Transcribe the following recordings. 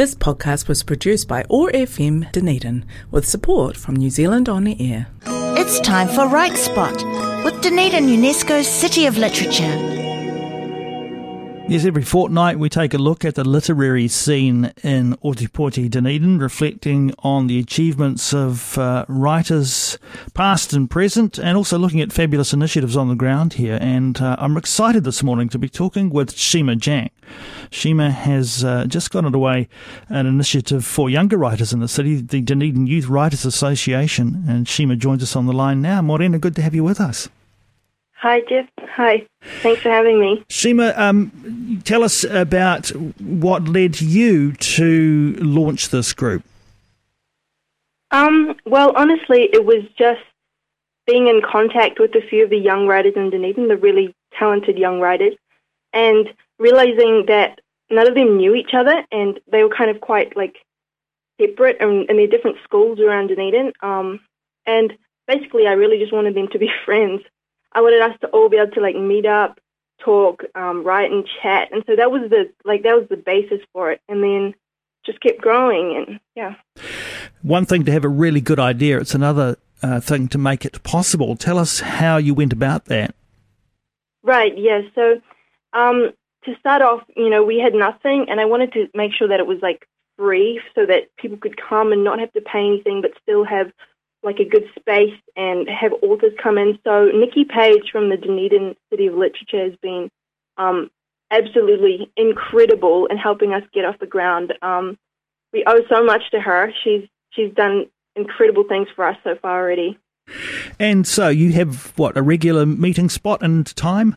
This podcast was produced by OAR FM Dunedin with support from New Zealand On the Air. It's time for Right Spot with Dunedin UNESCO's City of Literature. Yes, every fortnight we take a look at the literary scene in Ōtepoti Dunedin, reflecting on the achievements of uh, writers past and present, and also looking at fabulous initiatives on the ground here. And uh, I'm excited this morning to be talking with Shima Jang. Shima has uh, just got underway an initiative for younger writers in the city, the Dunedin Youth Writers Association, and Shima joins us on the line now. Morena, good to have you with us. Hi, Jeff. Hi. Thanks for having me. Shima, um, tell us about what led you to launch this group. Um, well, honestly, it was just being in contact with a few of the young writers in Dunedin, the really talented young writers, and realizing that none of them knew each other and they were kind of quite like separate and in their different schools around Dunedin. Um, and basically, I really just wanted them to be friends. I wanted us to all be able to like meet up, talk, um, write, and chat. And so that was the like that was the basis for it. And then just kept growing, and yeah. One thing to have a really good idea; it's another uh, thing to make it possible. Tell us how you went about that. Right. Yeah, so um, to start off, you know, we had nothing, and I wanted to make sure that it was like free, so that people could come and not have to pay anything, but still have like a good space and have authors come in. So Nikki Page from the Dunedin City of Literature has been um, absolutely incredible in helping us get off the ground. Um, we owe so much to her. She's she's done incredible things for us so far already. And so you have what a regular meeting spot and time?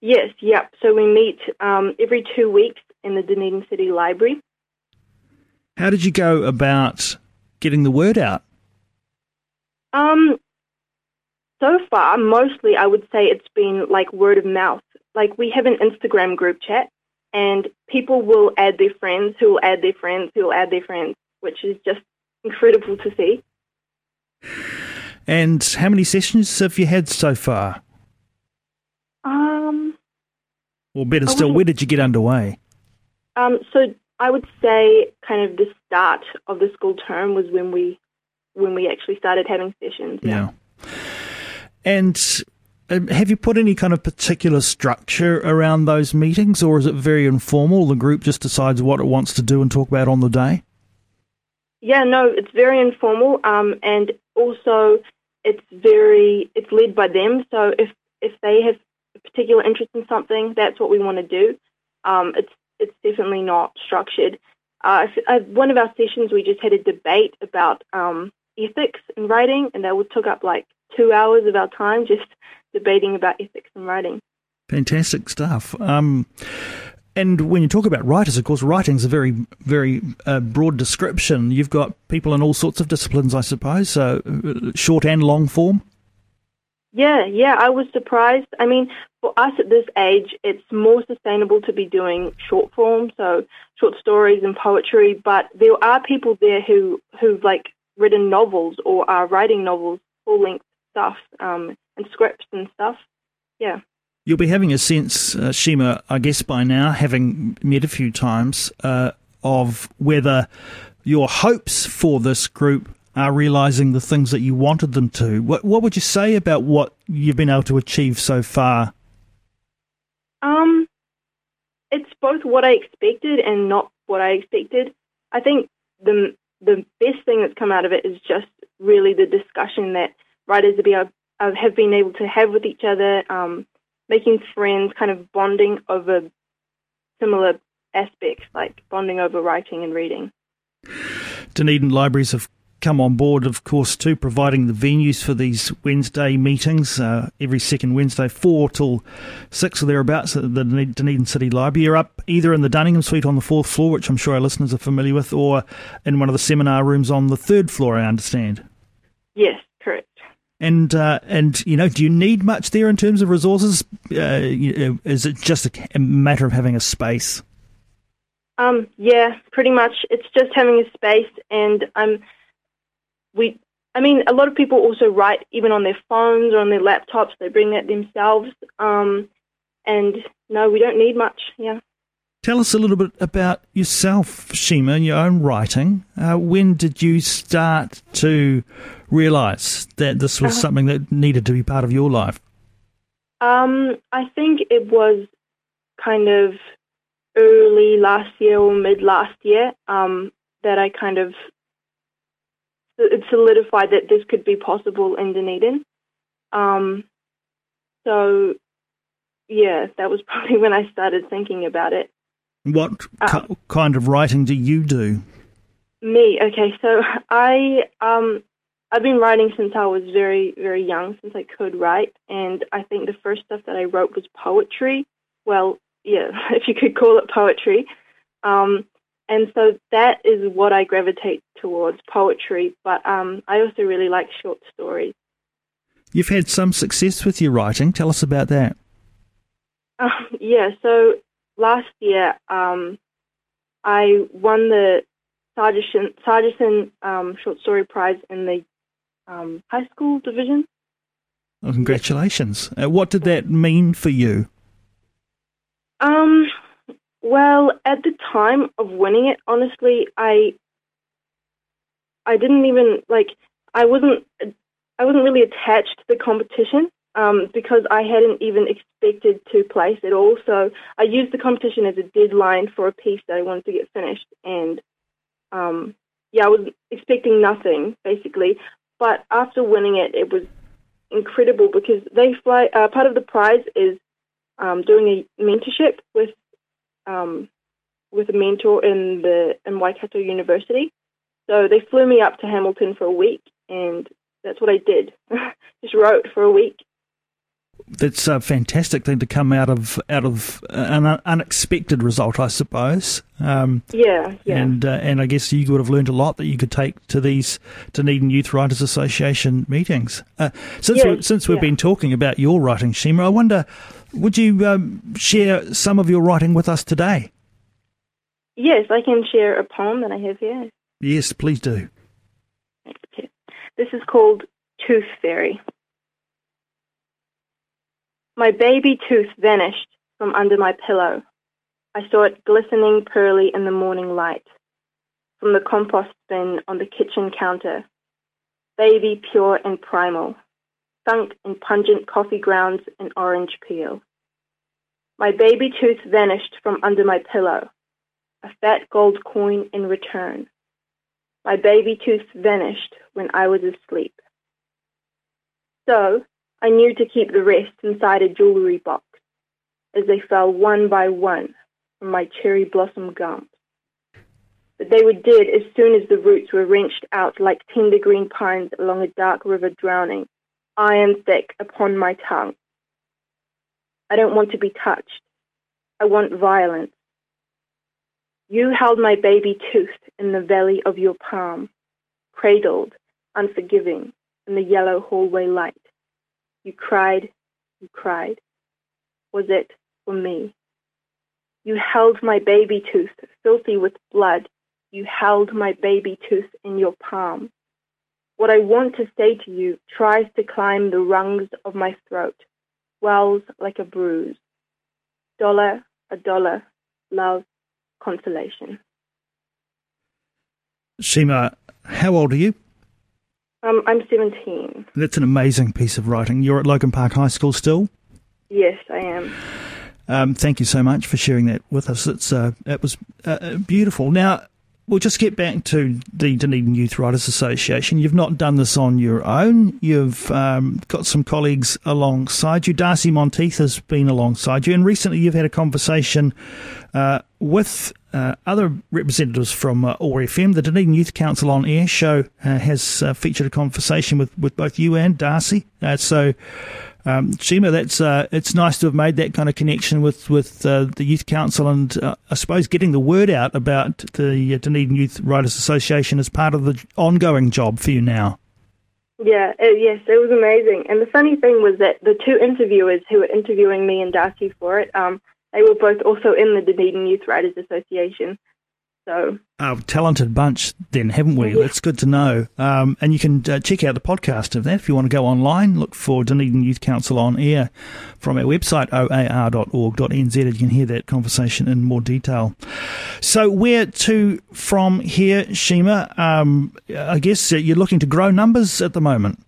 Yes, yep. So we meet um, every two weeks in the Dunedin City Library. How did you go about getting the word out? Um, so far, mostly I would say it's been like word of mouth. Like we have an Instagram group chat, and people will add their friends, who will add their friends, who will add their friends, which is just incredible to see. And how many sessions have you had so far? Um, or better still, where did you get underway? Um, so I would say kind of the start of the school term was when we when we actually started having sessions. Yeah. yeah. And um, have you put any kind of particular structure around those meetings, or is it very informal? The group just decides what it wants to do and talk about on the day. Yeah, no, it's very informal, um, and also it's very it's led by them. So if if they have a particular interest in something, that's what we want to do. Um, it's it's definitely not structured. Uh, uh, one of our sessions, we just had a debate about um, ethics and writing, and that would took up like two hours of our time just debating about ethics and writing. Fantastic stuff. Um, and when you talk about writers, of course, writing is a very, very uh, broad description. You've got people in all sorts of disciplines, I suppose, so uh, short and long form. Yeah, yeah, I was surprised. I mean, for us at this age, it's more sustainable to be doing short form, so short stories and poetry. But there are people there who who've like written novels or are writing novels, full length stuff, um, and scripts and stuff. Yeah. You'll be having a sense, uh, Shima, I guess by now, having met a few times, uh, of whether your hopes for this group are realizing the things that you wanted them to. What, what would you say about what you've been able to achieve so far? Um, it's both what I expected and not what I expected. I think the the best thing that's come out of it is just really the discussion that writers have been able, have been able to have with each other, um, making friends, kind of bonding over similar aspects, like bonding over writing and reading. Dunedin Libraries have come on board, of course, too, providing the venues for these Wednesday meetings uh, every second Wednesday, 4 till 6 or thereabouts at the Dunedin City Library. You're up either in the Dunningham Suite on the fourth floor, which I'm sure our listeners are familiar with, or in one of the seminar rooms on the third floor, I understand. Yes, correct. And uh, and you know, do you need much there in terms of resources? Uh, is it just a matter of having a space? Um, yeah, pretty much. It's just having a space, and I'm. Um, we, I mean, a lot of people also write even on their phones or on their laptops. They bring that themselves. Um, and no, we don't need much. Yeah. Tell us a little bit about yourself, Shima, and your own writing. Uh, when did you start to realise that this was uh, something that needed to be part of your life? Um, I think it was kind of early last year or mid last year um, that I kind of it solidified that this could be possible in Dunedin. Um, so, yeah, that was probably when I started thinking about it. What um, kind of writing do you do? Me, okay. So I um, I've been writing since I was very very young, since I could write, and I think the first stuff that I wrote was poetry. Well, yeah, if you could call it poetry. Um, and so that is what I gravitate towards poetry, but um, I also really like short stories. You've had some success with your writing. Tell us about that. Um, yeah, so last year um, I won the Sargeson um, Short Story Prize in the um, high school division. Well, congratulations. Uh, what did that mean for you? Um, well, at the time of winning it, honestly, I I didn't even like I wasn't I wasn't really attached to the competition um, because I hadn't even expected to place at all. So I used the competition as a deadline for a piece that I wanted to get finished, and um, yeah, I was expecting nothing basically. But after winning it, it was incredible because they fly. Uh, part of the prize is um, doing a mentorship with um, with a mentor in the in Waikato University. So they flew me up to Hamilton for a week, and that's what I did. Just wrote for a week. That's a fantastic thing to come out of out of an unexpected result, I suppose. Um, yeah, yeah. And uh, and I guess you would have learned a lot that you could take to these Dunedin Youth Writers Association meetings. Uh, since we, since we've yeah. been talking about your writing, Shima, I wonder would you um, share some of your writing with us today? Yes, I can share a poem that I have here. Yes, please do. This is called Tooth Fairy. My baby tooth vanished from under my pillow. I saw it glistening pearly in the morning light from the compost bin on the kitchen counter. Baby pure and primal sunk in pungent coffee grounds and orange peel. My baby tooth vanished from under my pillow, a fat gold coin in return. My baby tooth vanished when I was asleep. So I knew to keep the rest inside a jewelry box as they fell one by one from my cherry blossom gums. But they were dead as soon as the roots were wrenched out like tender green pines along a dark river drowning iron thick upon my tongue. I don't want to be touched. I want violence. You held my baby tooth in the valley of your palm, cradled, unforgiving, in the yellow hallway light. You cried, you cried. Was it for me? You held my baby tooth, filthy with blood. You held my baby tooth in your palm. What I want to say to you tries to climb the rungs of my throat, wells like a bruise. Dollar, a dollar, love, consolation. Shima, how old are you? Um, I'm 17. That's an amazing piece of writing. You're at Logan Park High School still? Yes, I am. Um, thank you so much for sharing that with us. It's uh, it was uh, beautiful. Now, We'll just get back to the Dunedin Youth Writers Association. You've not done this on your own. You've um, got some colleagues alongside you. Darcy Monteith has been alongside you, and recently you've had a conversation uh, with uh, other representatives from uh, OAR FM. The Dunedin Youth Council on Air show uh, has uh, featured a conversation with, with both you and Darcy. Uh, so um, Shima, that's uh, it's nice to have made that kind of connection with with uh, the Youth Council, and uh, I suppose getting the word out about the Dunedin Youth Writers Association as part of the ongoing job for you now. Yeah, it, uh, yes, it was amazing. And the funny thing was that the two interviewers who were interviewing me and Darcy for it, um, they were both also in the Dunedin Youth Writers Association. So a talented bunch, then, haven't we? Yeah. That's good to know. Um, and you can uh, check out the podcast of that if you want to go online. Look for Dunedin Youth Council on air from our website, oar.org.nz, and you can hear that conversation in more detail. So, where to from here, Shima? Um, I guess uh, you're looking to grow numbers at the moment.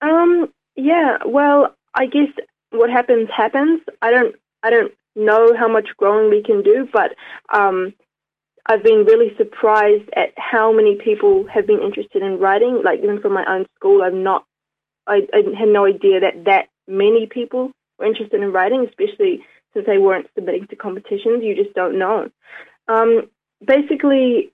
Um, yeah, well, I guess what happens happens. I don't I don't know how much growing we can do, but um, I've been really surprised at how many people have been interested in writing. Like even from my own school, I'm not I, I had no idea that that many people were interested in writing, especially since they weren't submitting to competitions. You just don't know. Um, basically,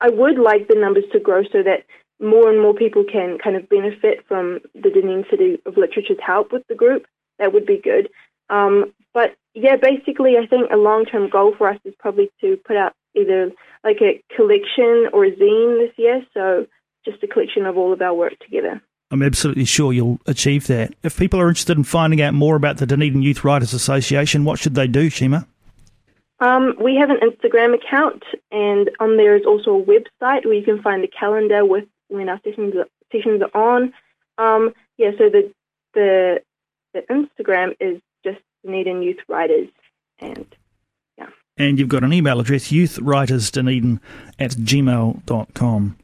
I would like the numbers to grow so that more and more people can kind of benefit from the Dunedin City of Literature's help with the group. That would be good. Um, but yeah, basically, I think a long-term goal for us is probably to put out either like a collection or a zine this year. So just a collection of all of our work together. I'm absolutely sure you'll achieve that. If people are interested in finding out more about the Dunedin Youth Writers Association, what should they do, Shima? Um, we have an Instagram account, and on there is also a website where you can find the calendar with when our sessions are, sessions are on. Um, yeah, so the the the Instagram is Dunedin Youth Writers, and yeah. And you've got an email address, youthwritersdunedin at gmail.com.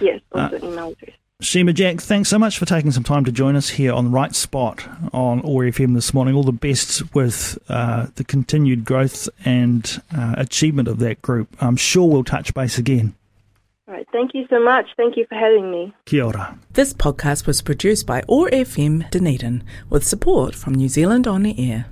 yes, also email address. Shima Jack, thanks so much for taking some time to join us here on the right spot on OAR FM this morning. All the best with uh, the continued growth and uh, achievement of that group. I'm sure we'll touch base again. All right, thank you so much. Thank you for having me. Kia ora. This podcast was produced by OAR FM Dunedin with support from New Zealand On the Air.